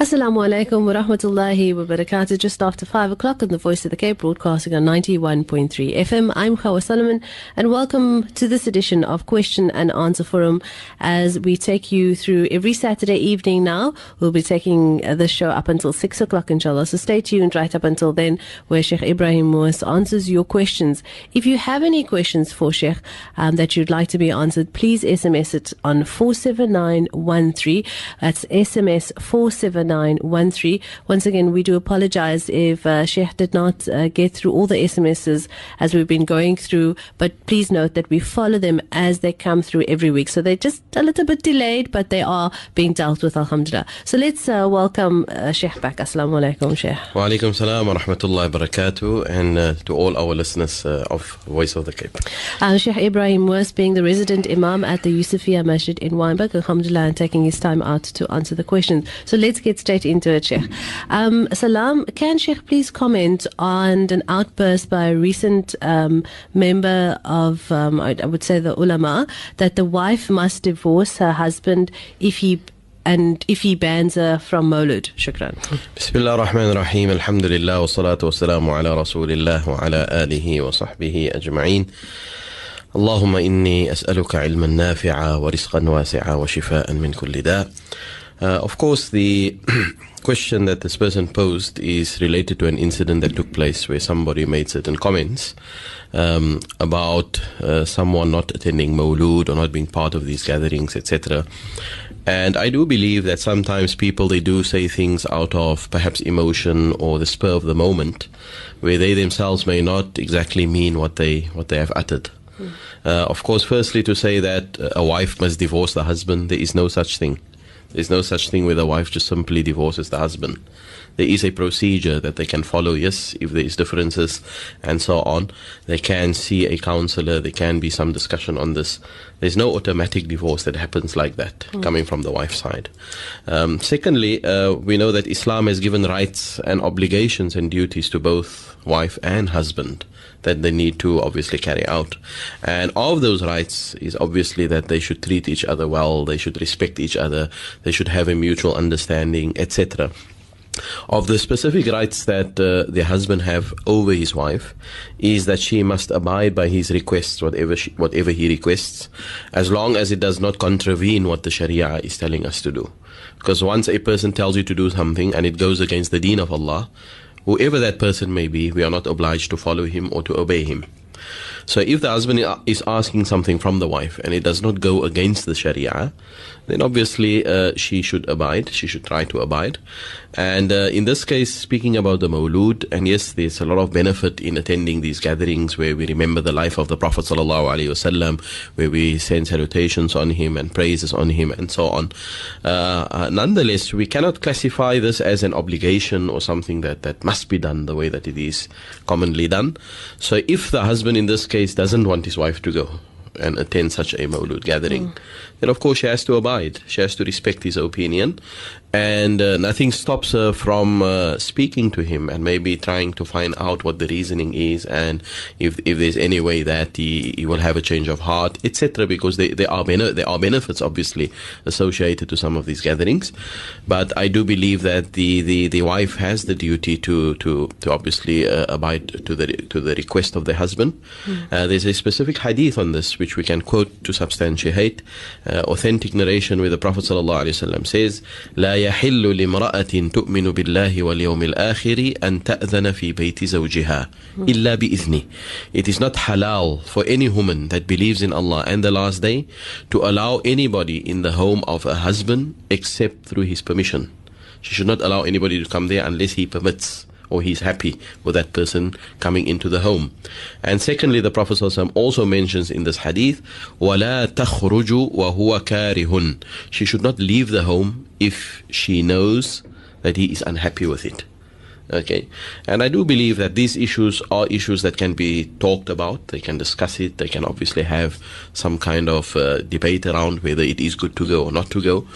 Assalamu alaikum wa rahmatullahi wa barakatuh. Just after 5 o'clock on the Voice of the Cape, broadcasting on 91.3 FM. I'm Khawa Solomon, and welcome to this edition of Question and Answer Forum as we take you through every Saturday evening now. We'll be taking uh, this show up until 6 o'clock, inshallah. So stay tuned right up until then, where Sheikh Ebrahim Moos answers your questions. If you have any questions for Sheikh um, that you'd like to be answered, please SMS it on 47913. That's SMS 47913. 0913. Once again, we do apologize if uh, Sheikh did not uh, get through all the SMSs as we've been going through, but please note that we follow them as they come through every week. So they're just a little bit delayed, but they are being dealt with, alhamdulillah. So let's uh, welcome uh, Sheikh back. Assalamu alaikum, Sheikh. Wa alaikum salam wa rahmatullahi wa barakatuh, and uh, to all our listeners uh, of Voice of the Cape. Uh, Sheikh Ebrahim Moos being the resident Imam at the Yusufia Masjid in Wynberg, alhamdulillah, and taking his time out to answer the questions. So let's get straight into it, Sheikh. Um, Salam, can Sheikh please comment on an outburst by a recent um, member of, um, I, I would say, the ulama, that the wife must divorce her husband if he and if he bans her from Maulud. Shukran. بسم الله الرحمن الرحيم الحمد لله والصلاة والسلام على رسول الله وعلى آله وصحبه أجمعين اللهم إني أسألك علما نافعا ورزقا واسعا وشفاء من كل داء uh, of course, the question that this person posed is related to an incident that took place where somebody made certain comments um, about uh, someone not attending Mawlud or not being part of these gatherings, etc. And I do believe that sometimes people they do say things out of perhaps emotion or the spur of the moment, where they themselves may not exactly mean what they what they have uttered. Uh, of course, firstly, to say that a wife must divorce the husband, there is no such thing. There's no such thing where the wife just simply divorces the husband. There is a procedure that they can follow, yes, if there is differences and so on. They can see a counselor, there can be some discussion on this. There's no automatic divorce that happens like that mm. coming from the wife's side. Um, secondly, uh, we know that Islam has given rights and obligations and duties to both wife and husband that they need to obviously carry out. And of those rights is obviously that they should treat each other well, they should respect each other, they should have a mutual understanding, etc of the specific rights that uh, the husband have over his wife is that she must abide by his requests whatever she, whatever he requests as long as it does not contravene what the sharia is telling us to do because once a person tells you to do something and it goes against the deen of Allah whoever that person may be we are not obliged to follow him or to obey him so if the husband is asking something from the wife and it does not go against the Sharia, then obviously uh, she should abide. She should try to abide. And uh, in this case, speaking about the Mawlud, and yes, there's a lot of benefit in attending these gatherings where we remember the life of the Prophet wasallam, where we send salutations on him and praises on him and so on. Uh, uh, nonetheless, we cannot classify this as an obligation or something that, that must be done the way that it is commonly done. So if the husband in this case doesn't want his wife to go, and attend such a Mawlud gathering, mm. Then of course she has to abide. She has to respect his opinion and uh, nothing stops her from uh, speaking to him and maybe trying to find out what the reasoning is and if if there's any way that he, he will have a change of heart etc because they, there are bene- there are benefits obviously associated to some of these gatherings but I do believe that the, the, the wife has the duty to to, to obviously uh, abide to the to the request of the husband mm. there's a specific hadith on this which we can quote to substantiate uh, authentic narration where the Prophet ﷺ says لا يحل لامرأة تؤمن بالله واليوم الآخر أن تأذن في بيت زوجها إلا بإذنه. It is not halal for any woman that believes in Allah and the last day to allow anybody in the home of a husband except through his permission. She should not allow anybody to come there unless he permits or he's happy with that person coming into the home. And secondly, the Prophet ﷺ also mentions in this hadith, وَلَا تَخْرُجُ وَهُوَ كَارِهٌ She should not leave the home if she knows that he is unhappy with it. Okay, and I do believe that these issues are issues that can be talked about. They can discuss it. They can obviously have some kind of uh, debate around whether it is good to go or not to go.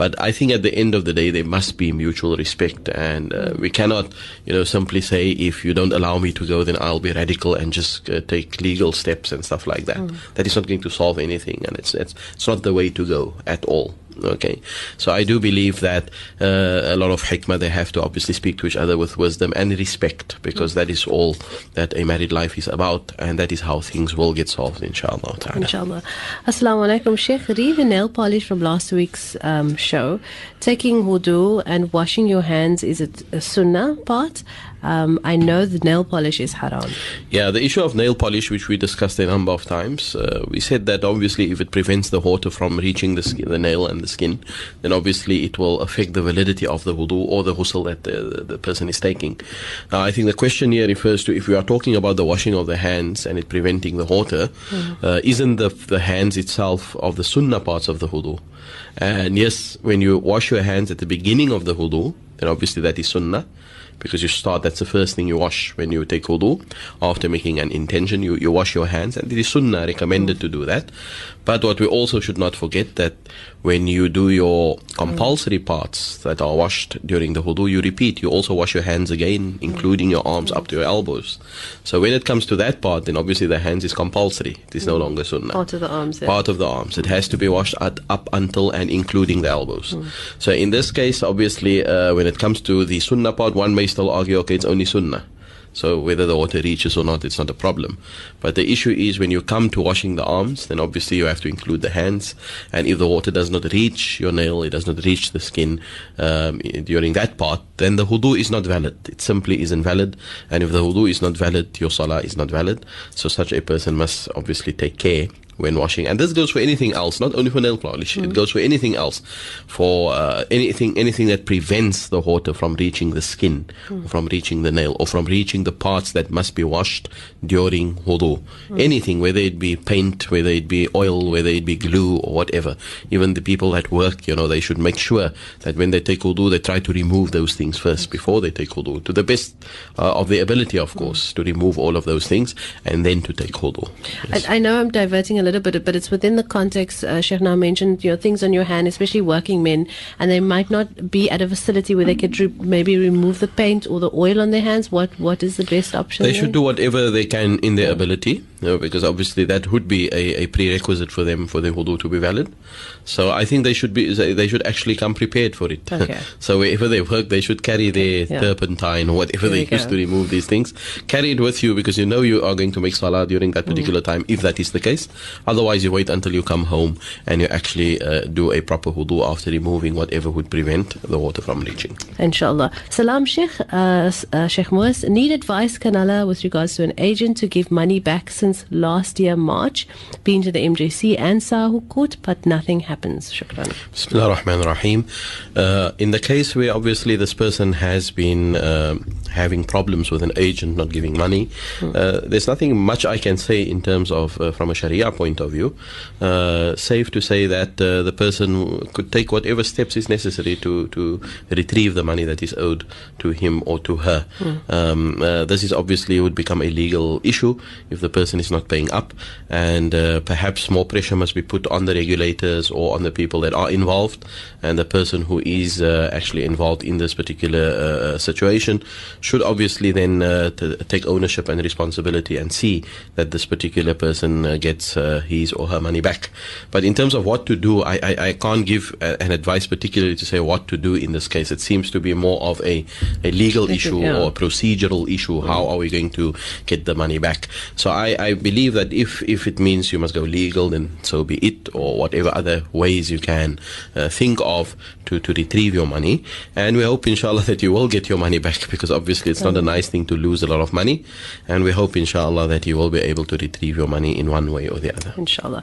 But I think at the end of the day, there must be mutual respect, and uh, we cannot, you know, simply say if you don't allow me to go, then I'll be radical and just uh, take legal steps and stuff like that. Mm. That is not going to solve anything, and it's it's it's not the way to go at all. Okay, so I do believe that uh, a lot of hikmah they have to obviously speak to each other with wisdom and respect because that is all that a married life is about, and that is how things will get solved, inshallah. ta'ala. Inshallah. Assalamu alaikum, Sheikh. Reeve nail polish from last week's um, show. Taking wudu and washing your hands, is it a sunnah part? Um, I know the nail polish is haram. Yeah, the issue of nail polish, which we discussed a number of times, uh, we said that obviously if it prevents the water from reaching the skin, the nail and the skin, then obviously it will affect the validity of the wudu or the ghusl that the, the person is taking. Now, I think the question here refers to if we are talking about the washing of the hands and it preventing the water, uh, isn't the, the hands itself of the sunnah parts of the wudu? And yes, when you wash your hands at the beginning of the wudu, then obviously that is sunnah because you start that's the first thing you wash when you take wudu. After making an intention you, you wash your hands. And it is sunnah recommended to do that. But what we also should not forget that when you do your compulsory parts that are washed during the wudu you repeat you also wash your hands again including your arms up to your elbows so when it comes to that part then obviously the hands is compulsory it is no longer sunnah Part of the arms. Yeah. part of the arms. It has to be washed at, up until and including the elbows. So in this case, obviously, uh, when it comes to the sunnah part, one may still argue, okay, it's only sunnah. So whether the water reaches or not, it's not a problem. But the issue is when you come to washing the arms, then obviously you have to include the hands. And if the water does not reach your nail, it does not reach the skin um, during that part, then the wudu is not valid. It simply isn't valid. And if the wudu is not valid, your salah is not valid. So such a person must obviously take care when washing. And this goes for anything else, not only for nail polish. It goes for anything else, for uh, anything anything that prevents the water from reaching the skin, from reaching the nail, or from reaching the parts that must be washed during wudu. Anything, whether it be paint, whether it be oil, whether it be glue, or whatever. Even the people at work, you know, they should make sure that when they take wudu, they try to remove those things first before they take wudu, to the best uh, of their ability, of course, to remove all of those things and then to take wudu. Yes. I, I know I'm diverting a little bit, but it's within the context. Uh, Sheikh now mentioned you know things on your hand, especially working men, and they might not be at a facility where they could re- maybe remove the paint or the oil on their hands. What what is the best option? They there? should do whatever they can in their ability, you know, because obviously that would be a, a prerequisite for them for their wudu to be valid. So I think they should be they should actually come prepared for it. Okay. so wherever they work, they should carry their Yeah. turpentine or whatever There they use go. to remove these things. Carry it with you because you know you are going to make salah during Mm. that particular time, if that is the case. Otherwise, you wait until you come home and you actually uh, do a proper wudu after removing whatever would prevent the water from reaching. Inshallah. Salam Sheikh, uh, uh, Sheikh Moos. Need advice, Kanala, with regards to an agent to give money back since last year, March. Been to the MJC and Sahu court, but nothing happens. Shukran. Bismillah ar-Rahman ar-Rahim. Uh, in the case where obviously this person has been um having problems with an agent not giving money, uh, there's nothing much I can say in terms of uh, from a Sharia point of view. Uh, safe to say that uh, the person could take whatever steps is necessary to to retrieve the money that is owed to him or to her. Um, uh, this is obviously would become a legal issue if the person is not paying up, and uh, perhaps more pressure must be put on the regulators or on the people that are involved, and the person who is uh, actually involved in this particular uh, situation should obviously then uh, t- take ownership and responsibility and see that this particular person uh, gets uh, his or her money back. But in terms of what to do, I, I, I can't give uh, an advice particularly to say what to do in this case. It seems to be more of a, a legal issue yeah. or a procedural issue. How are we going to get the money back? So I, I believe that if, if it means you must go legal, then so be it, or whatever other ways you can uh, think of to, to retrieve your money. And we hope, inshallah, that you will get your money back because obviously it's not a nice thing to lose a lot of money. And we hope, inshallah, that you will be able to retrieve your money in one way or the other. Inshallah.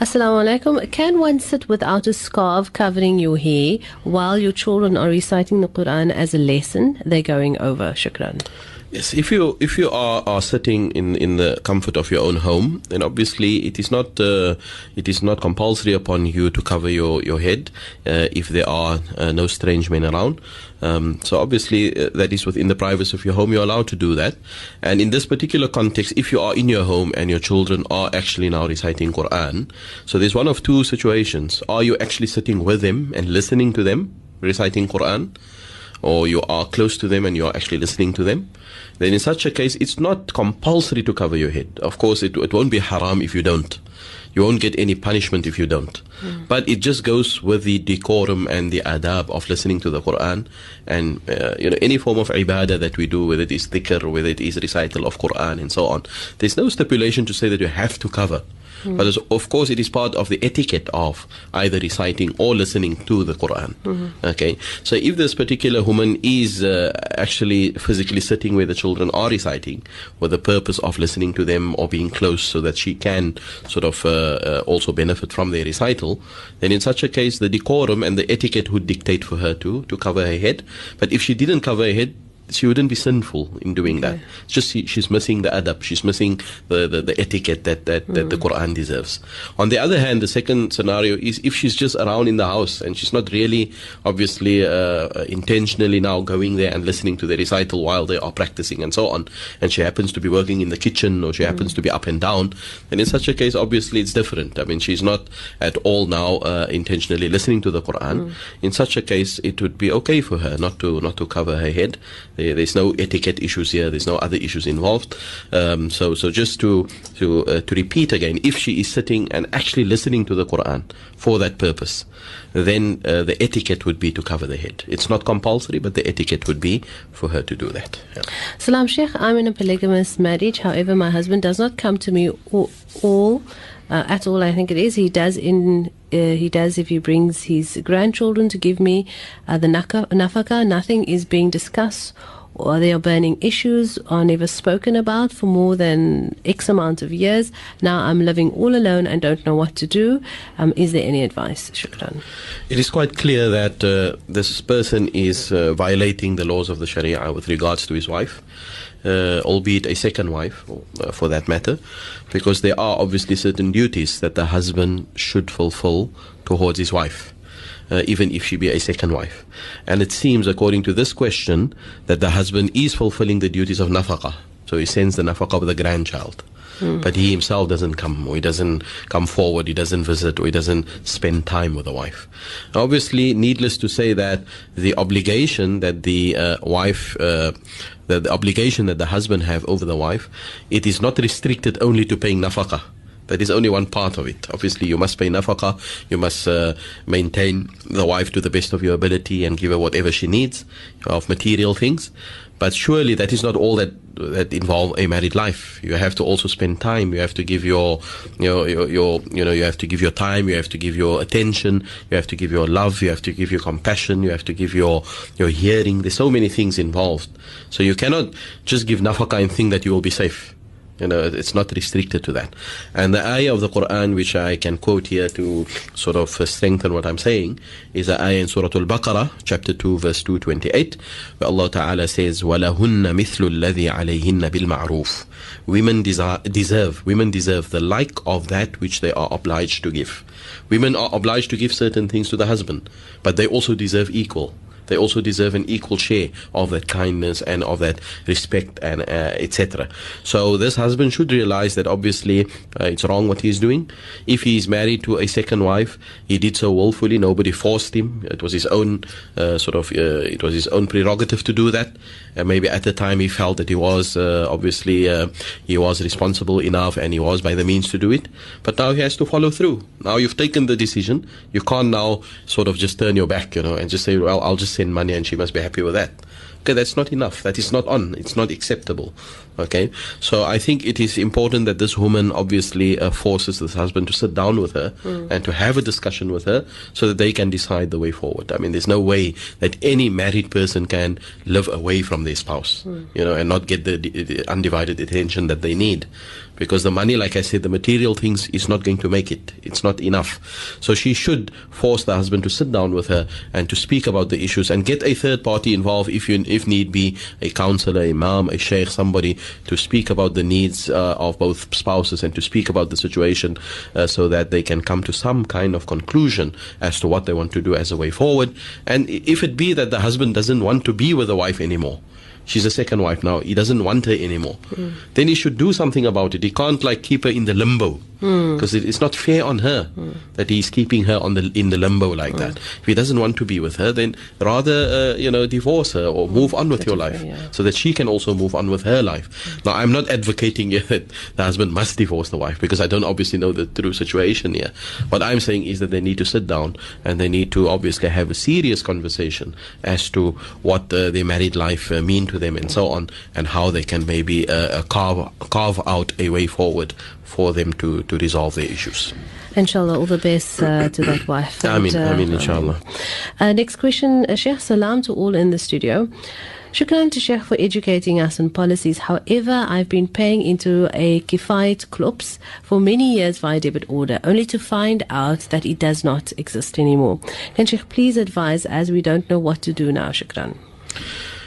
Assalamu alaikum. Can one sit without a scarf covering your hair while your children are reciting the Quran as a lesson they're going over? Shukran. Yes, if you if you are, are sitting in, in the comfort of your own home, then obviously it is not uh, it is not compulsory upon you to cover your your head uh, if there are uh, no strange men around. Um, so obviously uh, that is within the privacy of your home. You're allowed to do that. And in this particular context, if you are in your home and your children are actually now reciting Quran, so there's one of two situations: are you actually sitting with them and listening to them reciting Quran? or you are close to them and you are actually listening to them, then in such a case, it's not compulsory to cover your head. Of course, it, it won't be haram if you don't. You won't get any punishment if you don't. Mm. But it just goes with the decorum and the adab of listening to the Quran and uh, you know any form of ibadah that we do, whether it is dhikr, whether it is recital of Quran and so on. There's no stipulation to say that you have to cover. Mm. But of course, it is part of the etiquette of either reciting or listening to the Quran. Mm-hmm. Okay, so if this particular woman is uh, actually physically sitting where the children are reciting, with the purpose of listening to them or being close, so that she can sort of uh, uh, also benefit from their recital, then in such a case, the decorum and the etiquette would dictate for her to to cover her head. But if she didn't cover her head, she wouldn't be sinful in doing okay. that. It's just she, she's missing the adab, she's missing the, the, the etiquette that, that, mm. that the hmm. Quran deserves. On the other hand, the second scenario is if she's just around in the house and she's not really, obviously, uh, intentionally now going there and listening to the recital while they are practicing and so on, and she happens to be working in the kitchen or she mm. happens to be up and down, then in such a case, obviously, it's different. I mean, she's not at all now uh, intentionally listening to the Quran. Mm. In such a case, it would be okay for her not to not to cover her head there's no etiquette issues here. There's no other issues involved. Um, so, so just to to uh, to repeat again, if she is sitting and actually listening to the Quran for that purpose, then uh, the etiquette would be to cover the head. It's not compulsory, but the etiquette would be for her to do that. Yeah. Salam Sheikh, I'm in a polygamous marriage. However, my husband does not come to me all. Uh, at all. I think it is. He does in uh, he does if he brings his grandchildren to give me uh, the nafaka. Nothing is being discussed or they are burning issues are never spoken about for more than X amount of years. Now I'm living all alone and don't know what to do. Um, is there any advice, Shukran? It is quite clear that uh, this person is uh, violating the laws of the Sharia with regards to his wife. Uh, albeit a second wife, uh, for that matter, because there are obviously certain duties that the husband should fulfill towards his wife uh, even if she be a second wife. And it seems, according to this question, that the husband is fulfilling the duties of nafaqah. So he sends the nafaqah with the grandchild. Mm. But he himself doesn't come, or he doesn't come forward, he doesn't visit, or he doesn't spend time with the wife. Obviously, needless to say that the obligation that the uh, wife, uh, the, the obligation that the husband have over the wife, it is not restricted only to paying nafaqah. That is only one part of it. Obviously, you must pay nafaqah, you must uh, maintain the wife to the best of your ability and give her whatever she needs of material things. But surely that is not all that that involve a married life. You have to also spend time. You have to give your, you know, your, your, you know, you have to give your time. You have to give your attention. You have to give your love. You have to give your compassion. You have to give your your hearing. There's so many things involved. So you cannot just give nafaqah and think that you will be safe. You know, it's not restricted to that. And the ayah of the Quran, which I can quote here to sort of strengthen what I'm saying, is the ayah in Surah Al-Baqarah, chapter 2, verse 228, where Allah Ta'ala says, وَلَهُنَّ مِثْلُ الَّذِي عَلَيْهِنَّ بِالْمَعْرُوفِ Women deserve, women deserve the like of that which they are obliged to give. Women are obliged to give certain things to the husband, but they also deserve equal they also deserve an equal share of that kindness and of that respect and uh, etc. So this husband should realize that obviously uh, it's wrong what he's doing. If he is married to a second wife, he did so willfully. Nobody forced him. It was his own uh, sort of uh, it was his own prerogative to do that. And maybe at the time he felt that he was uh, obviously uh, he was responsible enough and he was by the means to do it. But now he has to follow through. Now you've taken the decision. You can't now sort of just turn your back, you know, and just say, well, I'll just send money and she must be happy with that. Okay, that's not enough. That is not on. It's not acceptable. Okay, so I think it is important that this woman obviously uh, forces this husband to sit down with her mm. and to have a discussion with her so that they can decide the way forward. I mean, there's no way that any married person can live away from their spouse, mm. you know, and not get the, the undivided attention that they need because the money, like I said, the material things is not going to make it. It's not enough. So she should force the husband to sit down with her and to speak about the issues and get a third party involved if you, if need be, a counselor, a imam, a sheikh, somebody to speak about the needs uh, of both spouses and to speak about the situation uh, so that they can come to some kind of conclusion as to what they want to do as a way forward. And if it be that the husband doesn't want to be with the wife anymore, she's a second wife now. He doesn't want her anymore. Mm. Then he should do something about it. He can't like keep her in the limbo because mm. it, it's not fair on her mm. that he's keeping her on the in the limbo like that. If he doesn't want to be with her, then rather uh, you know divorce her or move on with your life yeah. so that she can also move on with her life. Now I'm not advocating that the husband must divorce the wife because I don't obviously know the true situation here. What I'm saying is that they need to sit down and they need to obviously have a serious conversation as to what uh, their married life uh, mean to them and so on, and how they can maybe uh, carve carve out a way forward for them to, to resolve their issues. Inshallah, all the best uh, to that wife. I mean, I mean, inshallah. Uh, next question, uh, Sheikh Salam to all in the studio. Shukran to Sheikh for educating us on policies. However, I've been paying into a Kifayat clubs for many years via debit order, only to find out that it does not exist anymore. Can Sheikh please advise as we don't know what to do now? Shukran.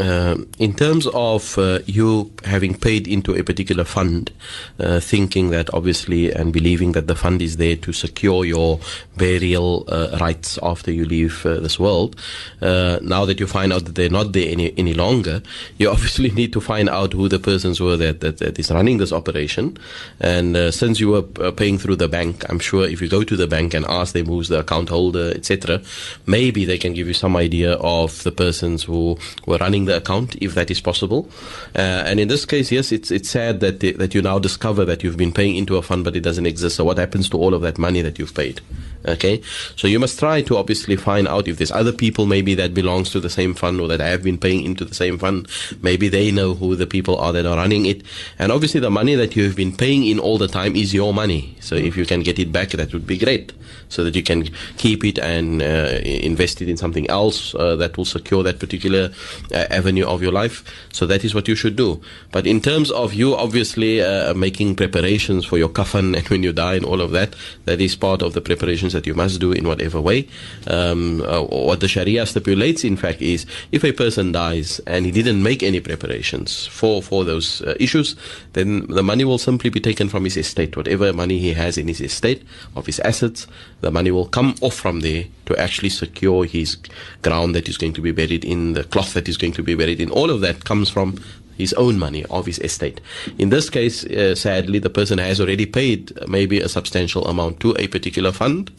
uh, in terms of uh, you having paid into a particular fund, uh, thinking that obviously and believing that the fund is there to secure your burial uh, rights after you leave uh, this world, now that you find out that they're not there any, any longer, you obviously need to find out who the persons were that, that, that is running this operation. And since you were paying through the bank, I'm sure if you go to the bank and ask them who's the account holder, etc., maybe they can give you some idea of the persons who were running the account if that is possible. Uh, and in this case, yes, it's it's sad that the, that you now discover that you've been paying into a fund but it doesn't exist. So what happens to all of that money that you've paid? Okay, so you must try to obviously find out if there's other people maybe that belongs to the same fund or that have been paying into the same fund. Maybe they know who the people are that are running it. And obviously, the money that you have been paying in all the time is your money. So if you can get it back, that would be great so that you can keep it and uh, invest it in something else uh, that will secure that particular uh, avenue of your life. So that is what you should do. But in terms of you obviously uh, making preparations for your kafan and when you die and all of that, that is part of the preparations that you must do in whatever way. Um, uh, what the Sharia stipulates, in fact, is if a person dies and he didn't make any preparations for, for those uh, issues, then the money will simply be taken from his estate. Whatever money he has in his estate, of his assets, the money will come off from there to actually secure his ground that is going to be buried in, the cloth that is going to be buried in. All of that comes from his own money of his estate. In this case, uh, sadly, the person has already paid maybe a substantial amount to a particular fund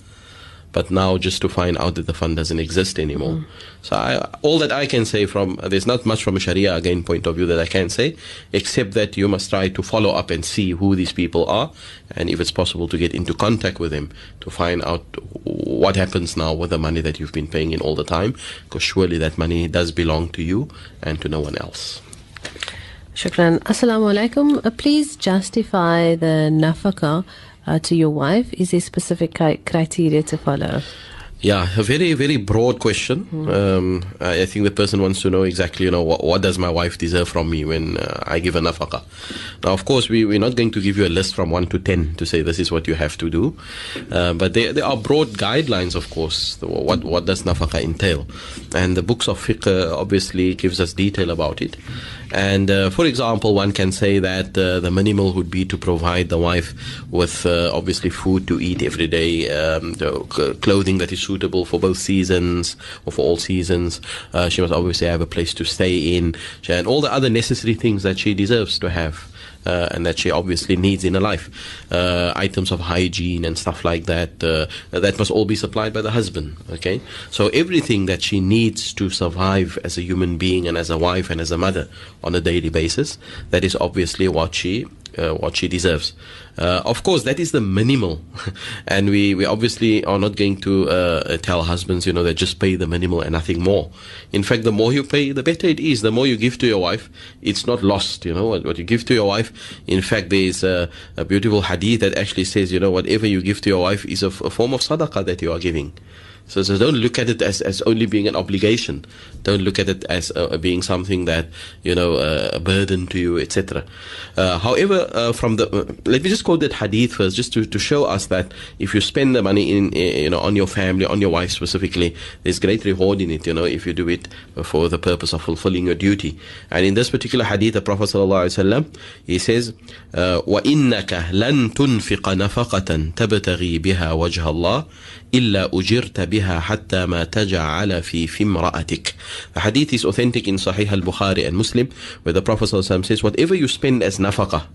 but now just to find out that the fund doesn't exist anymore. Mm. So I, all that I can say from there's not much from a Sharia again point of view that I can say, except that you must try to follow up and see who these people are, and if it's possible to get into contact with them to find out what happens now with the money that you've been paying in all the time, because surely that money does belong to you and to no one else. Shukran. Assalamu alaikum. Uh, please justify the nafaka uh, to your wife? Is there specific criteria to follow? Yeah, a very, very broad question. Mm. Um, I think the person wants to know exactly, you know, what, what does my wife deserve from me when uh, I give a nafaka. Now, of course, we, we're not going to give you a list from 1 to 10 to say this is what you have to do. Uh, but there, there are broad guidelines, of course. What, what does nafaka entail? And the books of fiqh obviously gives us detail about it. And uh, for example, one can say that uh, the minimal would be to provide the wife with uh, obviously food to eat every day, um, clothing that is suitable for both seasons or for all seasons. Uh, she must obviously have a place to stay in, and all the other necessary things that she deserves to have uh, and that she obviously needs in her life. Uh, items of hygiene and stuff like that, uh, that must all be supplied by the husband. Okay? So everything that she needs to survive as a human being and as a wife and as a mother on a daily basis, that is obviously what she uh, what she deserves. Uh, of course, that is the minimal, and we, we obviously are not going to uh, tell husbands, you know, that just pay the minimal and nothing more. In fact, the more you pay, the better it is. The more you give to your wife, it's not lost. You know what, what you give to your wife. In fact, there is a, a, beautiful hadith that actually says, you know, whatever you give to your wife is a, a form of sadaqah that you are giving. So, so don't look at it as, as only being an obligation. Don't look at it as uh, being something that you know uh, a burden to you, etc. Uh, however, uh, from the uh, let me just quote that hadith first, just to, to show us that if you spend the money in you know on your family, on your wife specifically, there's great reward in it. You know, if you do it for the purpose of fulfilling your duty. And in this particular hadith, the Prophet sallallahu he says, وَإِنَّكَ لَن تُنْفِقَ نَفَقَةً تَبْتَغِي بِهَا وَجْهَ اللَّهِ إِلَّا أُجِرْتَ بِهَا فيها حتى ما تجعل في في امرأتك. The hadith is authentic in Sahih al-Bukhari and Muslim where the Prophet ﷺ says whatever you spend as nafaqah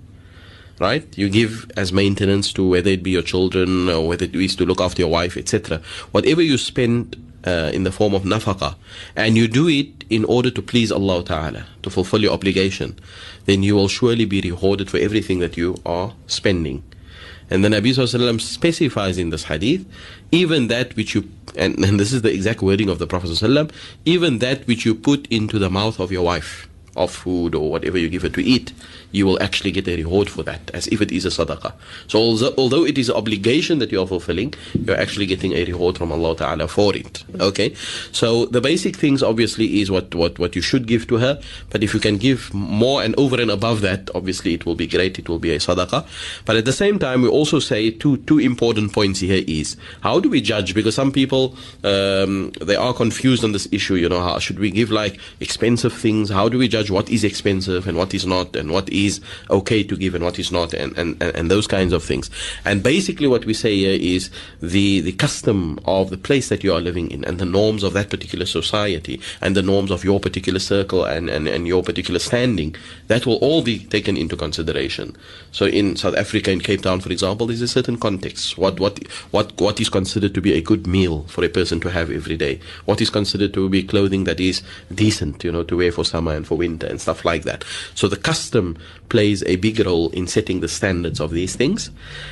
right? You give as maintenance to whether it be your children or whether it is to look after your wife, etc. Whatever you spend uh, in the form of nafaqah, and you do it in order to please Allah Ta'ala, to fulfill your obligation, then you will surely be rewarded for everything that you are spending. And the Nabi Sallallahu specifies in this hadith, even that which you, and, and this is the exact wording of the Prophet Sallallahu even that which you put into the mouth of your wife, of food or whatever you give her to eat, you will actually get a reward for that, as if it is a sadaqah. So although, it is an obligation that you are fulfilling, you're actually getting a reward from Allah Ta'ala for it. Okay? So the basic things obviously is what, what, what you should give to her, but if you can give more and over and above that, obviously it will be great, it will be a sadaqah. But at the same time, we also say two, two important points here is, how do we judge? Because some people, um, they are confused on this issue, you know, how should we give like expensive things? How do we judge what is expensive and what is not and what is okay to give and what is not and, and, and those kinds of things. And basically what we say here is the, the custom of the place that you are living in and the norms of that particular society and the norms of your particular circle and, and, and your particular standing, that will all be taken into consideration. So in South Africa, in Cape Town, for example, there's a certain context. What, what, what, what is considered to be a good meal for a person to have every day? What is considered to be clothing that is decent, you know, to wear for summer and for winter and stuff like that. So the custom plays a big role in setting the standards of these things.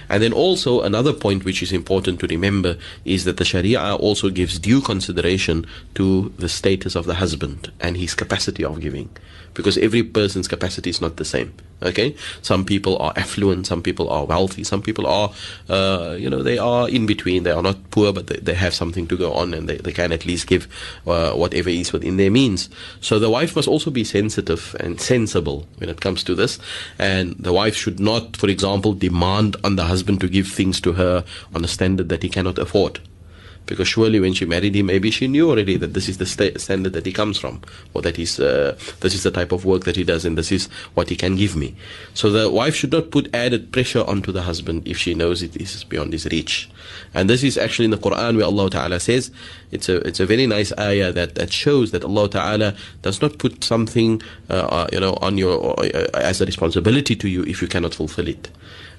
And then also another point which is important to remember is that the Sharia also gives due consideration to the status of the husband and his capacity of giving because every person's capacity is not the same. Okay, some people are affluent, some people are wealthy, some people are, uh, you know, they are in between. They are not poor, but they, they have something to go on, and they, they can at least give uh, whatever is within their means. So the wife must also be sensitive and sensible when it comes to this, and the wife should not, for example, demand on the husband to give things to her on a standard that he cannot afford because surely when she married him, maybe she knew already that this is the sta- standard that he comes from, or that he's, uh, this is the type of work that he does, and this is what he can give me. So the wife should not put added pressure onto the husband if she knows it is beyond his reach. And this is actually in the Quran where Allah Ta'ala says, it's a, it's a very nice ayah that, that shows that Allah Ta'ala does not put something, uh, uh you know, on your, uh, as a responsibility to you if you cannot fulfill it.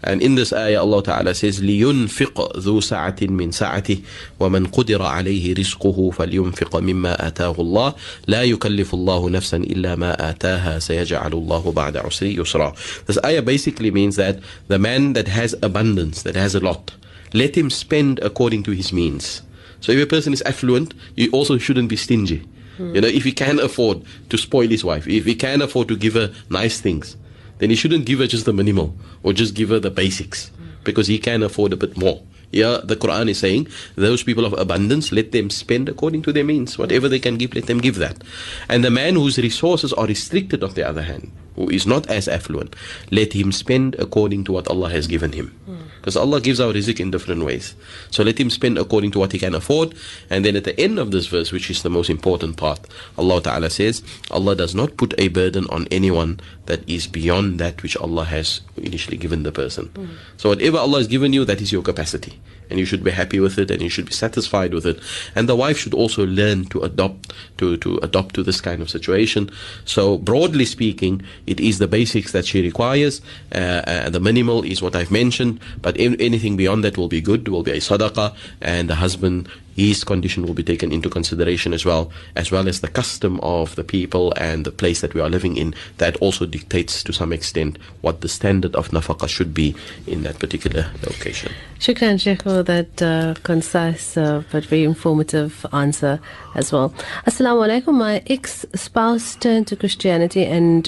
And in this ayah, Allah Ta'ala says, لِيُنْفِقْ ذُو سَعَةٍ مِّن سَعَتِهِ وَمَنْ قُدِرَ عَلَيْهِ رِزْقُهُ فَلْيُنْفِقْ مِمَّا آتَاهُ اللَّهُ لَا يُكَلِّفُ اللَّهُ نَفْسًا إِلَّا مَا آتَاهَا سَيَجْعَلُ اللَّهُ بَعْدَ عُسْرِ يُسْرًا This ayah basically means that the man that has abundance, that has a lot, let him spend according to his means. So if a person is affluent, you also shouldn't be stingy. You know, if he can afford to spoil his wife, if he can afford to give her nice things, then he shouldn't give her just the minimal or just give her the basics because he can afford a bit more. Yeah, the Quran is saying those people of abundance, let them spend according to their means. Whatever they can give, let them give that. And the man whose resources are restricted, on the other hand, who is not as affluent, let him spend according to what Allah has given him. Because Allah gives our rizq in different ways. So let him spend according to what he can afford. And then at the end of this verse, which is the most important part, Allah Ta'ala says, Allah does not put a burden on anyone that is beyond that which Allah has initially given the person. So whatever Allah has given you, that is your capacity and you should be happy with it and you should be satisfied with it. And the wife should also learn to adopt to, to adopt to this kind of situation. So broadly speaking it is the basics that she requires. Uh, uh, the minimal is what I've mentioned but anything beyond that will be good will be a sadaqah and the husband his condition will be taken into consideration as well, as well as the custom of the people and the place that we are living in. That also dictates to some extent what the standard of nafaqah should be in that particular location. Shukran, Sheikh, for that uh, concise uh, but very informative answer as well. Assalamu alaikum. My ex spouse turned to Christianity and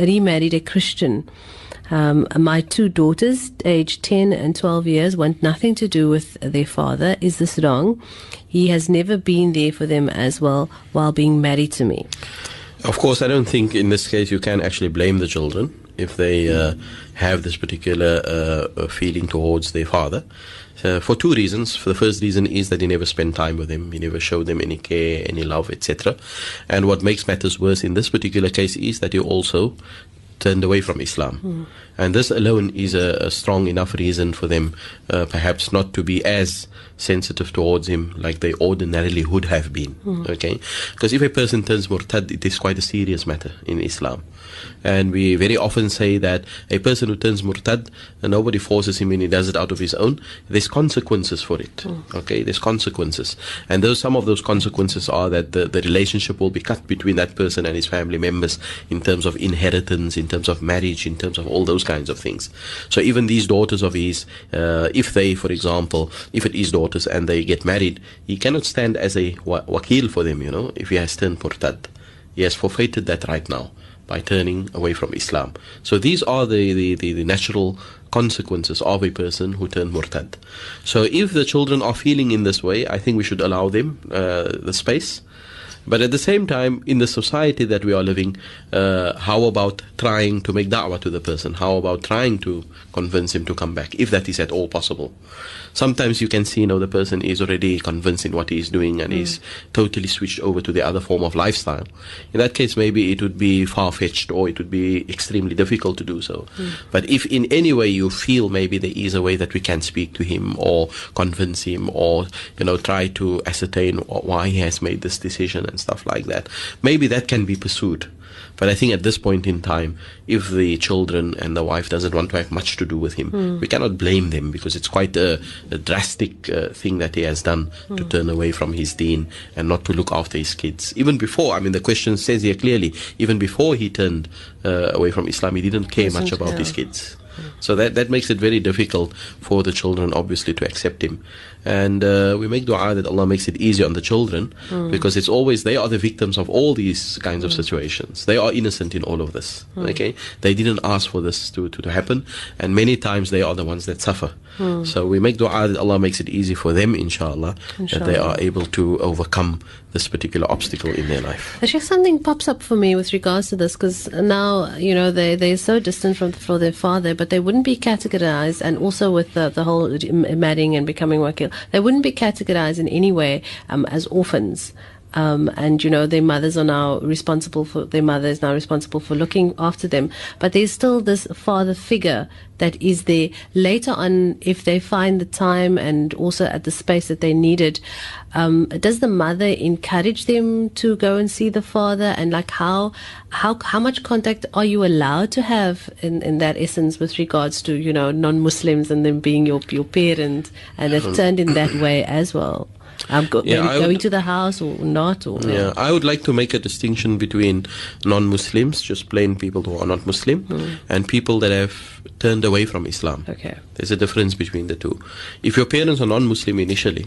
remarried a Christian. Um, my two daughters, aged 10 and 12 years, want nothing to do with their father. Is this wrong? He has never been there for them as well while being married to me. Of course, I don't think in this case you can actually blame the children if they uh, have this particular uh, feeling towards their father. For two reasons. For the first reason is that he never spent time with them, he never showed them any care, any love, etc. And what makes matters worse in this particular case is that he also turned away from Islam. And this alone is a, a strong enough reason for them uh, perhaps not to be as sensitive towards him like they ordinarily would have been. Hmm. Okay? Because if a person turns murtad, it is quite a serious matter in Islam. And we very often say that a person who turns murtad, and nobody forces him and he does it out of his own, there's consequences for it. Hmm. Okay, there's consequences. And those some of those consequences are that the, the relationship will be cut between that person and his family members in terms of inheritance, in terms of marriage, in terms of all those kinds of things. So even these daughters of his, uh, if they, for example, if it is daughters and they get married, he cannot stand as a wa- wakil for them, you know, if he has turned murtad. He has forfeited that right now by turning away from Islam. So these are the, the, the, the natural consequences of a person who turned murtad. So if the children are feeling in this way, I think we should allow them uh, the space. But at the same time, in the society that we are living, uh, how about trying to make da'wah to the person? How about trying to convince him to come back, if that is at all possible? Sometimes you can see, you know, the person is already convinced in what he is doing and is totally switched over to the other form of lifestyle. In that case, maybe it would be far fetched or it would be extremely difficult to do so. But if in any way you feel maybe there is a way that we can speak to him or convince him or, you know, try to ascertain why he has made this decision and stuff like that, maybe that can be pursued. But I think at this point in time, if the children and the wife doesn't want to have much to do with him, we cannot blame them because it's quite a, a drastic uh, thing that he has done to turn away from his deen and not to look after his kids. Even before, I mean, the question says here clearly, even before he turned uh, away from Islam, he didn't care much about his kids. So that that makes it very difficult for the children, obviously, to accept him. And uh, we make dua that Allah makes it easy on the children hmm. because it's always they are the victims of all these kinds of hmm. situations. They are innocent in all of this. Hmm. Okay, they didn't ask for this to, to, to happen, and many times they are the ones that suffer. So we make dua that Allah makes it easy for them, inshallah, that they are able to overcome this particular obstacle in their life. Actually, something pops up for me with regards to this because now you know they they're so distant from from their father, but they wouldn't be categorized, and also with the, the whole m- marrying and becoming wakil, they wouldn't be categorized in any way um, as orphans. Um, and you know their mothers are now responsible for their mother is now responsible for looking after them. But there's still this father figure that is there. Later on if they find the time and also at the space that they needed um, does the mother encourage them to go and see the father? And like how how how much contact are you allowed to have in, in that essence with regards to you know non-muslims and them being your your parent? And they've turned in that way as well um, go, Yeah, I would- going to the house or not or Yeah, I would like to make a distinction between non-Muslims, just plain people who are not Muslim, and people that have turned away from Islam. okay There's a difference between the two. If your parents are non-Muslim initially,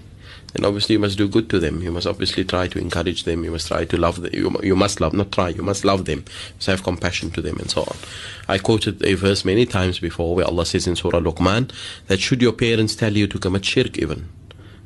then obviously you must do good to them. You must obviously try to encourage them. You must try to love them. You, you must love, not try. You must love them. You must have compassion to them, and so on. I quoted a verse many times before where Allah says in Surah Luqman that should your parents tell you to commit shirk, even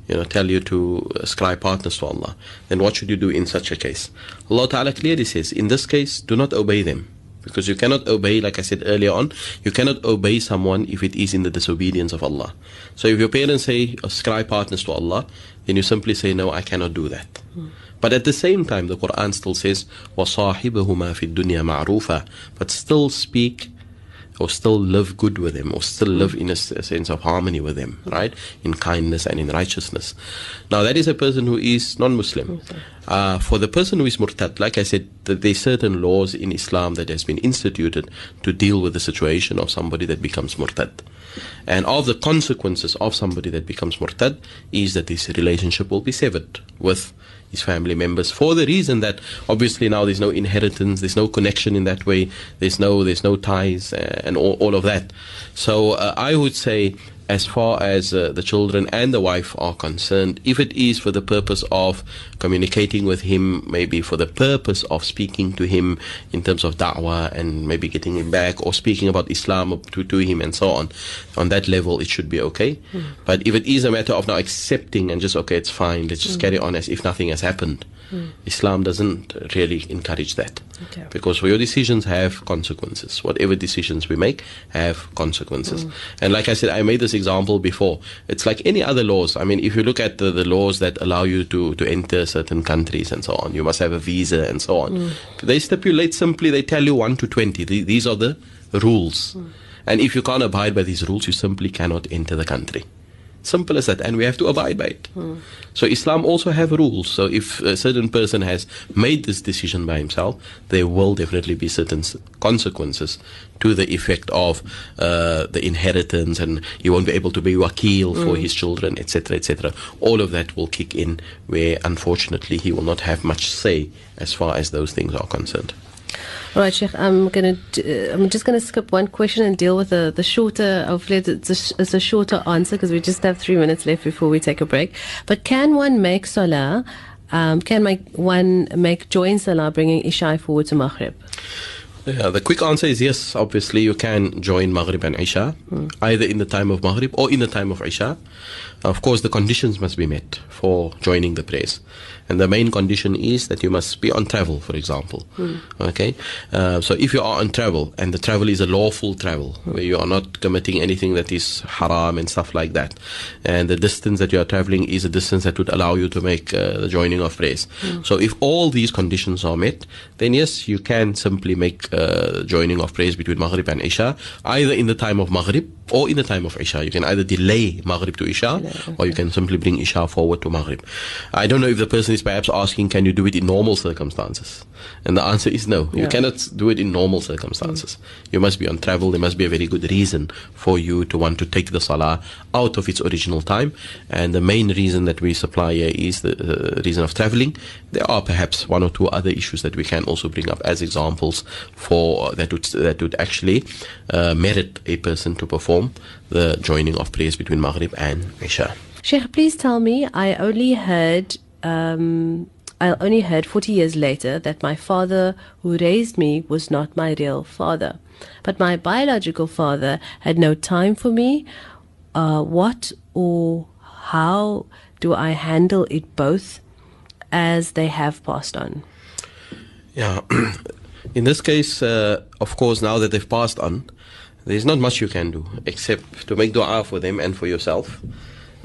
you know, tell you to ascribe partners to Allah, then what should you do in such a case? Allah Ta'ala clearly says, in this case, do not obey them. Because you cannot obey, like I said earlier on, you cannot obey someone if it is in the disobedience of Allah. So if your parents say, ascribe partners to Allah, then you simply say, no, I cannot do that. But at the same time, the Quran still says, وَصَاحِبَهُمَا فِي الدُّنْيَا مَعْرُوفًا But still speak or still live good with them, or still live in a sense of harmony with them, right? In kindness and in righteousness. Now, that is a person who is non Muslim. Uh, for the person who is murtad, like I said, that there's certain laws in Islam that has been instituted to deal with the situation of somebody that becomes murtad. And of the consequences of somebody that becomes murtad is that this relationship will be severed with his family members for the reason that obviously now there's no inheritance, there's no connection in that way, there's no there's no ties uh, and all, all of that. So uh, I would say as far as uh, the children and the wife are concerned, if it is for the purpose of communicating with him, maybe for the purpose of speaking to him in terms of da'wah and maybe getting him back or speaking about Islam to, to him and so on, on that level it should be okay. Hmm. But if it is a matter of now accepting and just, okay, it's fine, let's just hmm. carry on as if nothing has happened, hmm. Islam doesn't really encourage that. Okay. Because your decisions have consequences. Whatever decisions we make have consequences. And like I said, I made this example before. It's like any other laws. I mean, if you look at the, the laws that allow you to, to enter certain countries and so on, you must have a visa and so on. Mm. They stipulate simply, they tell you 1 to 20. These are the rules. Mm. And if you can't abide by these rules, you simply cannot enter the country. Simple as that, and we have to abide by it. Hmm. So Islam also have rules. So if a certain person has made this decision by himself, there will definitely be certain consequences to the effect of uh, the inheritance, and he won't be able to be wakil for hmm. his children, etc., etc. All of that will kick in, where unfortunately he will not have much say as far as those things are concerned. All right, Sheikh. I'm gonna. Uh, I'm just gonna skip one question and deal with the the shorter. Hopefully, it's a, it's a shorter answer because we just have three minutes left before we take a break. But can one make salah? Um, can make one make join salah bringing Isha forward to Maghrib? Yeah, the quick answer is yes. Obviously, you can join Maghrib and Isha, hmm. either in the time of Maghrib or in the time of Isha. Of course, the conditions must be met for joining the prayers. And the main condition is that you must be on travel, for example. Mm. Okay? Uh, so if you are on travel, and the travel is a lawful travel, mm. where you are not committing anything that is haram and stuff like that, and the distance that you are traveling is a distance that would allow you to make uh, the joining of prayers. Mm. So if all these conditions are met, then yes, you can simply make uh, joining of prayers between Maghrib and Isha, either in the time of Maghrib or in the time of Isha. You can either delay Maghrib to Isha, okay. or you can simply bring Isha forward to Maghrib. I don't know if the person is perhaps asking, can you do it in normal circumstances? And the answer is no. Yeah. You cannot do it in normal circumstances. Mm. You must be on travel. There must be a very good reason for you to want to take the salah out of its original time. And the main reason that we supply here is the uh, reason of traveling. There are perhaps one or two other issues that we can also bring up as examples for that would that would actually uh, merit a person to perform the joining of prayers between Maghrib and Isha. Sheikh, please tell me. I only heard um, I only heard 40 years later that my father who raised me was not my real father. But my biological father had no time for me. Uh, what or how do I handle it both as they have passed on? Yeah. In this case, uh, of course, now that they've passed on, there's not much you can do except to make dua for them and for yourself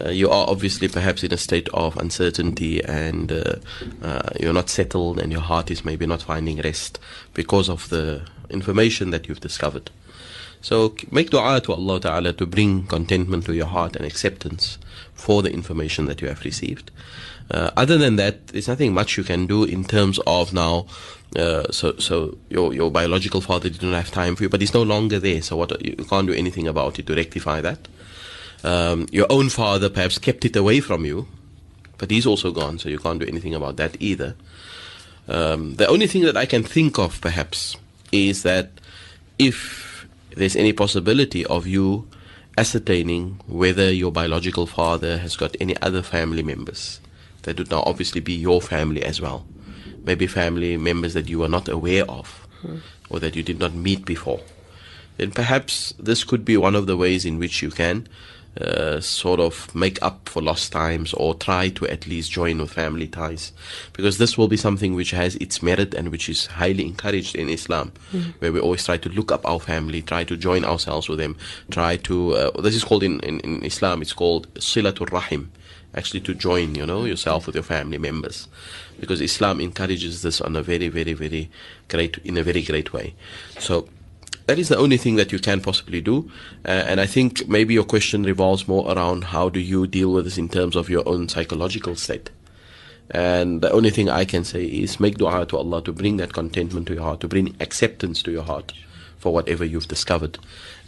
you are obviously perhaps in a state of uncertainty and uh, uh, you're not settled and your heart is maybe not finding rest because of the information that you've discovered. So make dua to Allah Ta'ala to bring contentment to your heart and acceptance for the information that you have received. Uh, other than that, there's nothing much you can do in terms of now. Uh, so, so your your biological father didn't have time for you, but he's no longer there. So what you can't do anything about it to rectify that um, your own father perhaps kept it away from you, but he's also gone, so you can't do anything about that either. Um, the only thing that I can think of perhaps is that if there's any possibility of you ascertaining whether your biological father has got any other family members that would now obviously be your family as well. Maybe family members that you are not aware of hmm. or that you did not meet before. Then perhaps this could be one of the ways in which you can uh, sort of make up for lost times or try to at least join with family ties. Because this will be something which has its merit and which is highly encouraged in Islam mm-hmm. where we always try to look up our family try to join ourselves with them try to uh, this is called in, in, in Islam it's called silatul rahim actually to join you know yourself with your family members. Because Islam encourages this on a very very very great in a very great way. So that is the only thing that you can possibly do. Uh, and I think maybe your question revolves more around how do you deal with this in terms of your own psychological state. And the only thing I can say is make dua to Allah to bring that contentment to your heart, to bring acceptance to your heart for whatever you've discovered.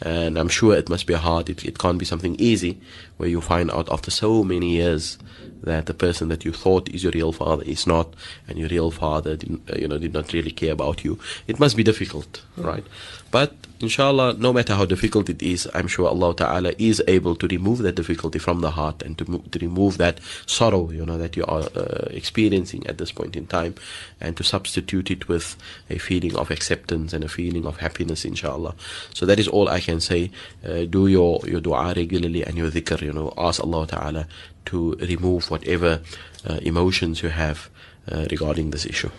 And I'm sure it must be hard. It, it can't be something easy where you find out after so many years that the person that you thought is your real father is not, and your real father, didn't, uh, you know, did not really care about you. It must be difficult, mm. right? But inshallah, no matter how difficult it is, I'm sure Allah Ta'ala is able to remove that difficulty from the heart and to, to remove that sorrow, you know, that you are uh, experiencing at this point in time and to substitute it with a feeling of acceptance and a feeling of happiness, inshallah. So that is all I can say. Uh, do your, your dua regularly and your dhikr, you know, ask Allah Ta'ala to remove whatever uh, emotions you have uh, regarding this issue.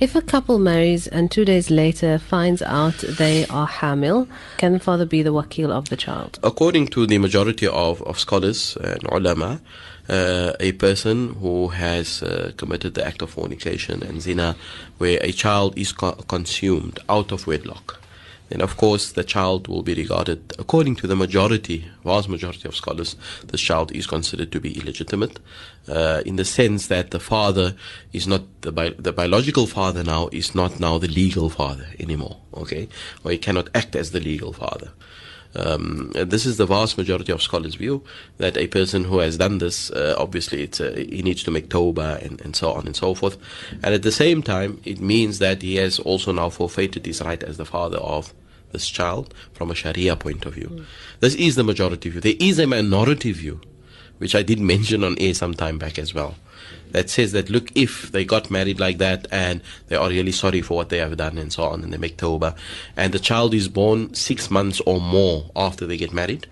If a couple marries and two days later finds out they are hamil, can the father be the wakil of the child? According to the majority of, of scholars and ulama, uh, a person who has uh, committed the act of fornication and zina, where a child is co- consumed out of wedlock, then of course the child will be regarded, according to the majority, vast majority of scholars, this child is considered to be illegitimate, uh, in the sense that the father is not the bi- the biological father now is not now the legal father anymore. Okay, or he cannot act as the legal father. Um, this is the vast majority of scholars' view that a person who has done this, uh, obviously, it's, uh, he needs to make tawbah and, and so on and so forth. And at the same time, it means that he has also now forfeited his right as the father of this child from a Sharia point of view. Mm. This is the majority view. There is a minority view, which I did mention on air some time back as well that says that look, if they got married like that and they are really sorry for what they have done and so on, and they make tawbah, and the child is born six months or more after they get married,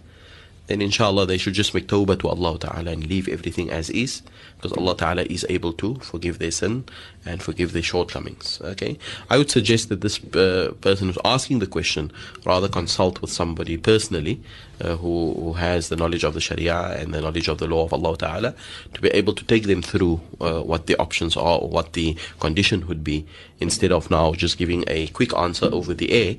then inshallah they should just make tawbah to Allah Ta'ala and leave everything as is because Allah Ta'ala is able to forgive their sin and forgive their shortcomings. Okay, I would suggest that this uh, person who's asking the question rather consult with somebody personally uh, who, who has the knowledge of the Sharia and the knowledge of the law of Allah Ta'ala to be able to take them through uh, what the options are or what the condition would be instead of now just giving a quick answer over the air.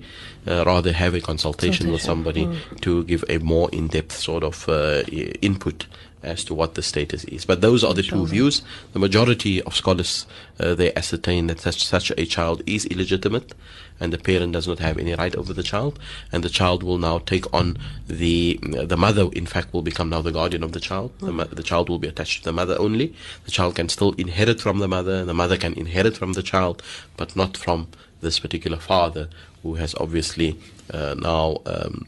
Uh, rather have a consultation with somebody mm. to give a more in-depth sort of uh, input as to what the status is. But those are the two views. The majority of scholars uh, they ascertain that such such a child is illegitimate, and the parent does not have any right over the child, and the child will now take on the the mother. In fact, will become now the guardian of the child. The, the child will be attached to the mother only. The child can still inherit from the mother. The mother can inherit from the child, but not from this particular father who has obviously uh, now. Um,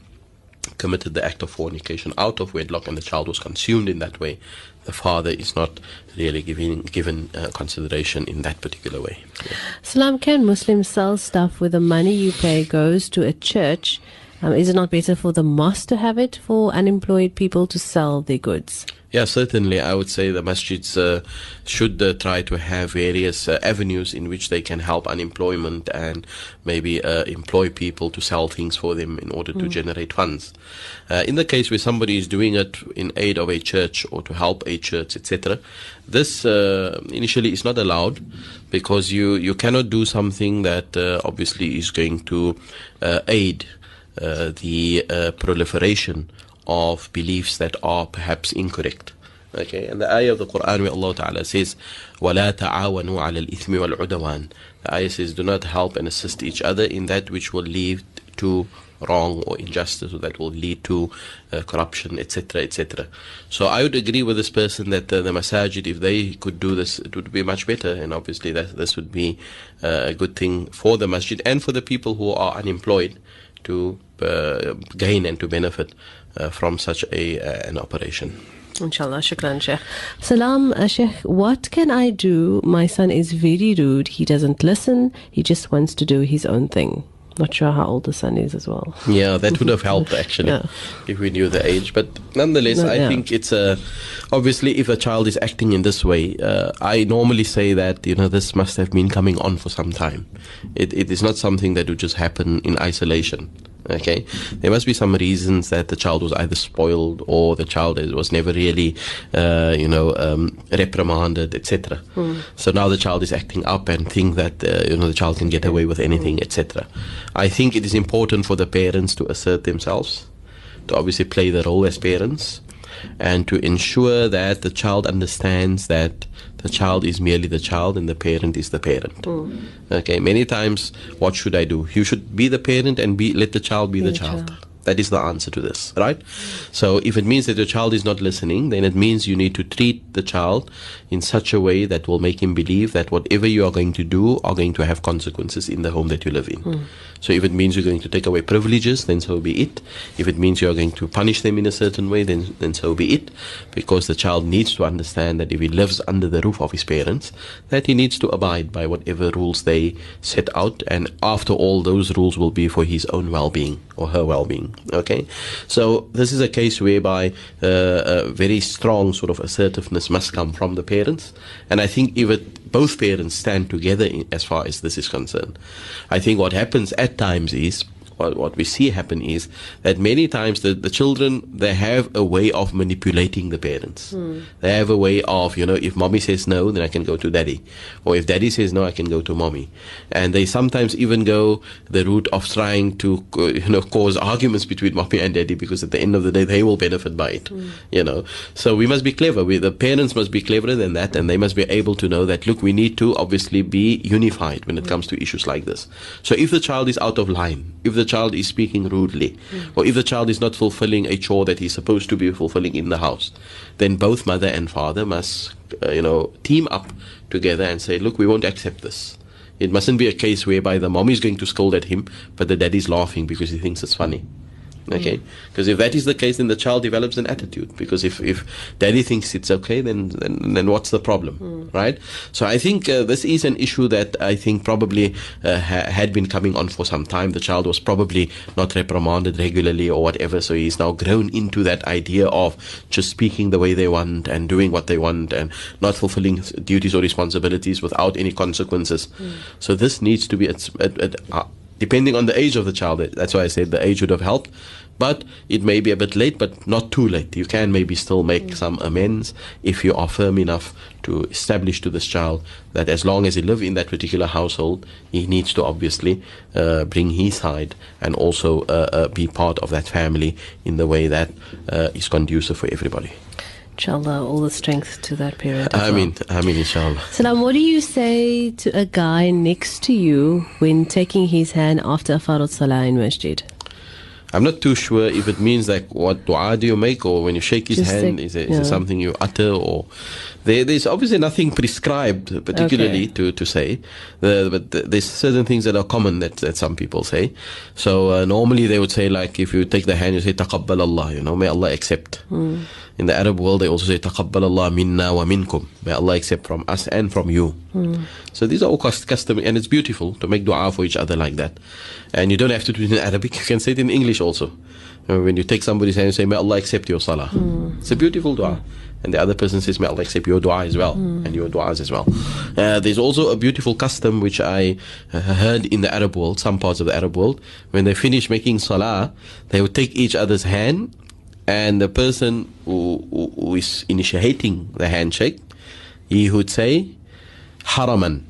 committed the act of fornication out of wedlock and the child was consumed in that way, the father is not really giving, given uh, consideration in that particular way. Yeah. Salam, can Muslims sell stuff where the money you pay goes to a church? Um, is it not better for the mosque to have it for unemployed people to sell their goods? Yeah, certainly. I would say the masjids uh, should uh, try to have various uh, avenues in which they can help unemployment and maybe uh, employ people to sell things for them in order to mm. generate funds. Uh, in the case where somebody is doing it in aid of a church or to help a church, etc., this uh, initially is not allowed because you, you cannot do something that obviously is going to aid the proliferation of beliefs that are perhaps incorrect. Okay, and the ayah of the Quran where Allah Ta'ala says, وَلَا تَعَاوَنُوا عَلَى الْإِثْمِ وَالْعُدَوَانِ The ayah says, do not help and assist each other in that which will lead to wrong or injustice or that will lead to uh, corruption, etc., etc. So I would agree with this person that uh, the masajid, if they could do this, it would be much better, and obviously that this would be uh, a good thing for the masjid and for the people who are unemployed to uh, gain and to benefit uh, from such a uh, an operation. Inshallah, shukran, Sheikh. Salam, uh, Sheikh. What can I do? My son is very rude. He doesn't listen. He just wants to do his own thing. Not sure how old the son is as well. Yeah, that would have helped actually yeah. if we knew the age. But nonetheless, no, I yeah. think it's a obviously if a child is acting in this way, uh, I normally say that you know this must have been coming on for some time. It, it is not something that would just happen in isolation. Okay, there must be some reasons that the child was either spoiled or the child was never really, uh, you know, um, reprimanded, etc. Mm. So now the child is acting up and think that uh, you know the child can get away with anything, mm. etc. I think it is important for the parents to assert themselves, to obviously play the role as parents, and to ensure that the child understands that the child is merely the child and the parent is the parent. Mm. Okay, many times, what should I do? You should be the parent and be let the child be, be the, the child. child. That is the answer to this, right? So if it means that your child is not listening, then it means you need to treat the child in such a way that will make him believe that whatever you are going to do are going to have consequences in the home that you live in. Mm. So if it means you're going to take away privileges, then so be it. If it means you're going to punish them in a certain way, then, then so be it. Because the child needs to understand that if he lives under the roof of his parents, that he needs to abide by whatever rules they set out. And after all, those rules will be for his own well-being or her well-being. Okay, so this is a case whereby uh, a very strong sort of assertiveness must come from the parents, and I think if it, both parents stand together in, as far as this is concerned, I think what happens at times is what, what we see happen is that many times the, the children they have a way of manipulating the parents. Mm. They have a way of you know if mommy says no, then I can go to daddy, or if daddy says no, I can go to mommy, and they sometimes even go the route of trying to you know cause arguments between mommy and daddy because at the end of the day they will benefit by it. Mm. You know, so we must be clever. We, the parents must be cleverer than that, and they must be able to know that look, we need to obviously be unified when it mm. comes to issues like this. So if the child is out of line, if the child is speaking rudely, mm. or if the child is not fulfilling a chore that he's supposed to be fulfilling in the house, then both mother and father must, uh, you know, team up together and say, look, we won't accept this. It mustn't be a case whereby the mom is going to scold at him, but the daddy's laughing because he thinks it's funny. Okay, because if that is the case, then the child develops an attitude. Because if, if daddy thinks it's okay, then then, then what's the problem, mm. right? So I think uh, this is an issue that I think probably uh, ha- had been coming on for some time. The child was probably not reprimanded regularly or whatever, so he's now grown into that idea of just speaking the way they want and doing what they want and not fulfilling duties or responsibilities without any consequences. Mm. So this needs to be at, at, at, uh, depending on the age of the child. That's why I said the age would have helped. But it may be a bit late, but not too late. You can maybe still make mm. some amends if you are firm enough to establish to this child that as long as he lives in that particular household, he needs to obviously uh, bring his side and also uh, uh, be part of that family in the way that uh, is conducive for everybody. Inshallah, all the strength to that period. I mean. I mean, inshallah. Salam, what do you say to a guy next to you when taking his hand after a Farad Salah in Masjid? I'm not too sure if it means like what dua do you make or when you shake his Just hand, is, it, is yeah. it something you utter or there, there's obviously nothing prescribed particularly okay. to, to say, the, but the, there's certain things that are common that, that some people say. So uh, normally they would say like if you take the hand, you say taqabbal Allah, you know, may Allah accept. Mm. In the Arab world, they also say taqabbal Allah minna wa minkum, may Allah accept from us and from you. Mm. So these are all custom, and it's beautiful to make dua for each other like that. And you don't have to do it in Arabic; you can say it in English also. When you take somebody's hand and say, May Allah accept your salah. Mm. It's a beautiful dua and the other person says, May Allah accept your dua as well, mm. and your duas as well. Uh, there's also a beautiful custom which I uh, heard in the Arab world, some parts of the Arab world, when they finish making salah, they would take each other's hand, and the person who, who, is initiating the handshake, he would say, Haraman.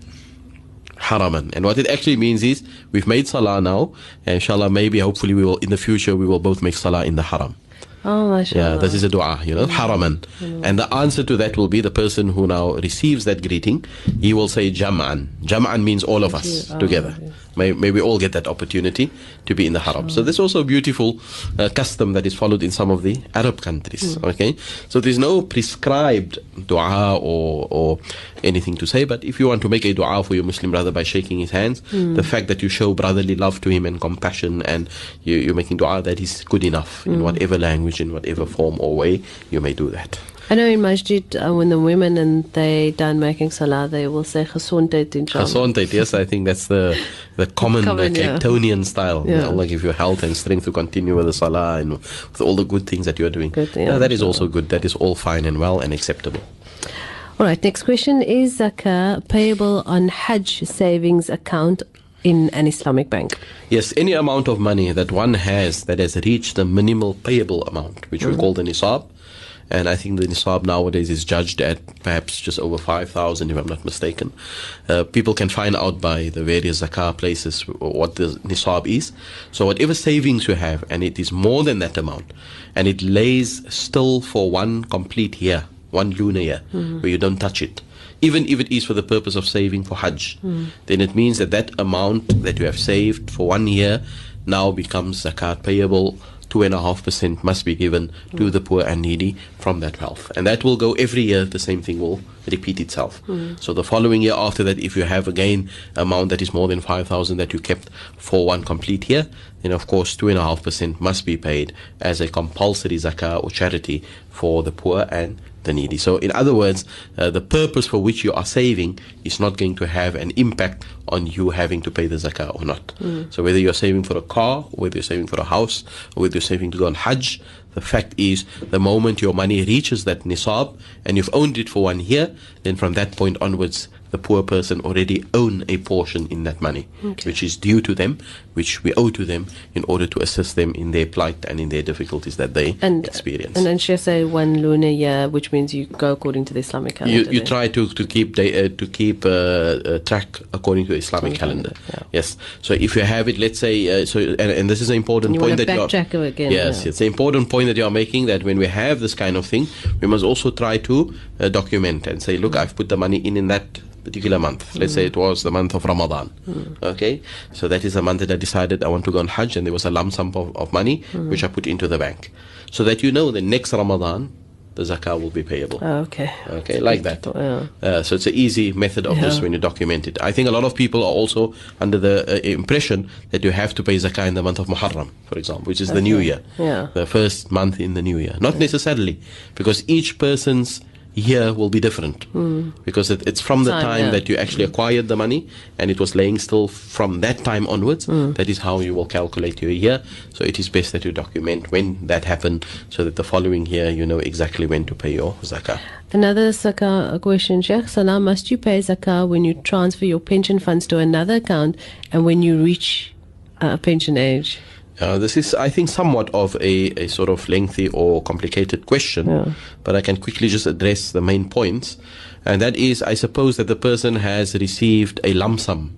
Haraman. And what it actually means is, we've made salah now, and inshallah, maybe, hopefully, we will, in the future, we will both make salah in the haram. Oh, mashallah. Yeah, this is a dua, you know, haraman. Mm. And the answer to that will be the person who now receives that greeting, he will say jam'an. Jam'an means all of us oh, together. Yes. May, may we all get that opportunity to be in the haram. Sure. So there's also a beautiful uh, custom that is followed in some of the Arab countries. Mm. Okay, so there's no prescribed dua or, or anything to say, but if you want to make a dua for your Muslim brother by shaking his hands, mm. the fact that you show brotherly love to him and compassion and you, are making dua, that is good enough mm. in whatever language, in whatever form or way, you may do that. I know in Masjid, uh, when the women and they done making salah, they will say Gesondheid inshallah. Gesondheid, yes, I think that's the the common, common uh, yeah. style. Yeah. Allah give you health and strength to continue with the salah and with all the good things that you are doing. Good, yeah, that is also good. That is all fine and well and acceptable. All right, next question is zakah payable on Hajj savings account in an Islamic bank? Yes, any amount of money that one has that has reached the minimal payable amount, which mm-hmm. we call the nisab, and I think the nisab nowadays is judged at perhaps just over 5,000 if I'm not mistaken. Uh, people can find out by the various zakah places what the nisab is. So whatever savings you have and it is more than that amount and it lays still for one complete year, one lunar year mm-hmm. where you don't touch it, even if it is for the purpose of saving for Hajj, mm. then it means that that amount that you have saved for one year now becomes zakat payable two and a half percent must be given to the poor and needy from that wealth. And that will go every year, the same thing will repeat itself. Mm. So the following year after that, if you have again amount that is more than 5,000 that you kept for one complete year, then of course two and a half percent must be paid as a compulsory zakah or charity for the poor and the needy. So, in other words, uh, the purpose for which you are saving is not going to have an impact on you having to pay the zakah or not. So, whether you're saving for a car, whether you're saving for a house, whether you're saving to go on Hajj, the fact is, the moment your money reaches that nisab and you've owned it for one year, then from that point onwards, the poor person already own a portion in that money, which is due to them, which we owe to them in order to assist them in their plight and in their difficulties that they And experience. and then she say one lunar year, which means you go according to the Islamic calendar. you, you try to, to keep da- uh, to keep uh, uh, track according to Islamic Islamic calendar. calendar, Yes. So if you have it, let's say, uh, so and, and this is an important You point that you're backtrack again, Yes, yeah. it's an important point that you are making. That when we have this kind of thing, we must also try to uh, document and say, look, I've put the money in in that particular month. Let's say it was the month of Ramadan. Okay, so that is the month that I decided I want to go on Hajj, and there was a lump sum of, of money which I put into the bank, so that you know the next Ramadan the zakah will be payable. Oh, okay. Okay, like that. Yeah. Uh, so it's an easy method of this when you document it. I think a lot of people are also under the uh, impression that you have to pay zakah in the month of Muharram, for example, which is the new year, Yeah. the first month in the new year. Not necessarily, because each person's year will be different. Because it, it's from the Time, time yeah. that you actually acquired the money and it was laying still from that time onwards. Hmm. That is how you will calculate your year. So it is best that you document when that happened so that the following year you know exactly when to pay your zakah. Another zakah question, Sheikh Salam. Must you pay zakah when you transfer your pension funds to another account and when you reach uh, pension age? Uh, this is, I think, somewhat of a, a sort of lengthy or complicated question, Yeah. but I can quickly just address the main points. And that is, I suppose that the person has received a lump sum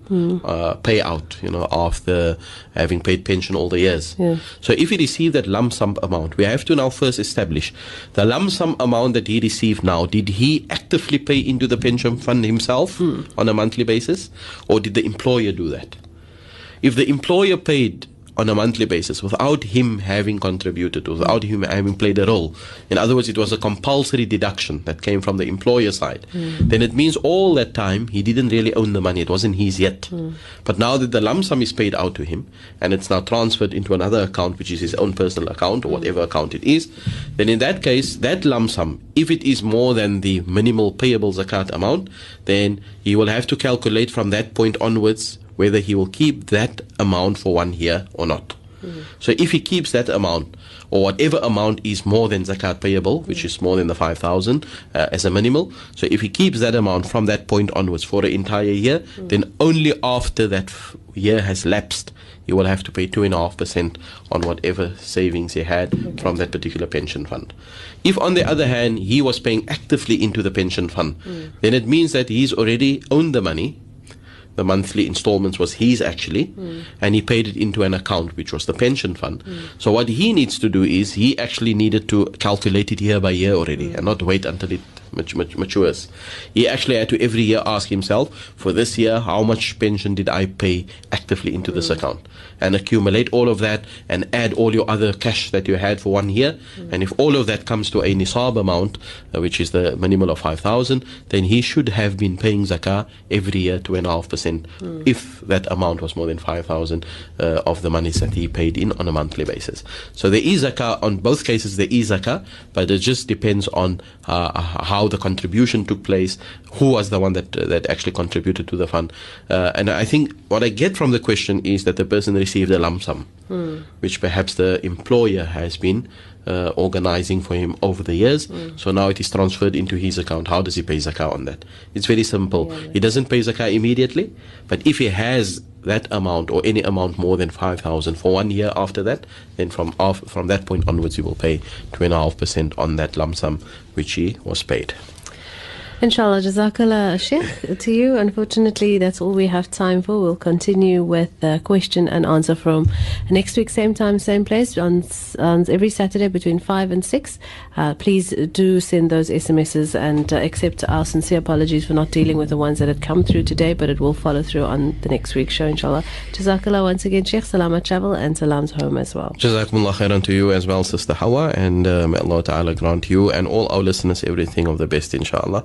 uh, payout, you know, after having paid pension all the years. Yeah. So if he received that lump sum amount, we have to now first establish the lump sum amount that he received now. Did he actively pay into the pension fund himself on a monthly basis, or did the employer do that? if the employer paid on a monthly basis without him having contributed, without him having played a role, in other words, it was a compulsory deduction that came from the employer side, hmm. then it means all that time he didn't really own the money. It wasn't his yet. Hmm. But now that the lump sum is paid out to him and it's now transferred into another account, which is his own personal account or hmm. whatever account it is, then in that case, that lump sum, if it is more than the minimal payable zakat amount, then he will have to calculate from that point onwards whether he will keep that amount for one year or not. So if he keeps that amount, or whatever amount is more than zakat payable, which is more than the 5,000 uh, as a minimal, so if he keeps that amount from that point onwards for the entire year, then only after that f- year has lapsed, he will have to pay 2.5% on whatever savings he had from that particular pension fund. If, on the other hand, he was paying actively into the pension fund, then it means that he's already owned the money, the monthly installments was his actually, hmm. and he paid it into an account which was the pension fund. Hmm. So what he needs to do is he actually needed to calculate it year by year already, and not wait until it mat- mat- matures. He actually had to every year ask himself, for this year, how much pension did I pay actively into this account, and accumulate all of that, and add all your other cash that you had for one year, and if all of that comes to a nisab amount, uh, which is the minimal of five thousand, then he should have been paying zakah every year two and a half percent, if that amount was more than five thousand uh, of the monies that he paid in on a monthly basis. So there is zakah on both cases. There is zakah, but it just depends on uh, how the contribution took place, who was the one that that actually contributed to the fund, uh, and I think what I get from the question is that the person received a lump sum, which perhaps the employer has been uh, organizing for him over the years. So now it is transferred into his account. How does he pay zakah on that? It's very simple. He doesn't pay zakah immediately, but if he has that amount or any amount more than 5,000 for one year after that, then from off, from that point onwards, he will pay 2.5% on that lump sum which he was paid. Inshallah, Jazakallah, Sheikh, to you. Unfortunately, that's all we have time for. We'll continue with the question and answer from next week, same time, same place, on, on every Saturday between 5 and 6. Uh, please do send those SMSs and uh, accept our sincere apologies for not dealing with the ones that had come through today, but it will follow through on the next week's show, inshallah. Jazakallah once again, Sheikh. Salamat travel and salams home as well. Jazakumullah khairan to you as well, Sister Hawa, and uh, may Allah Ta'ala grant you and all our listeners everything of the best, inshallah.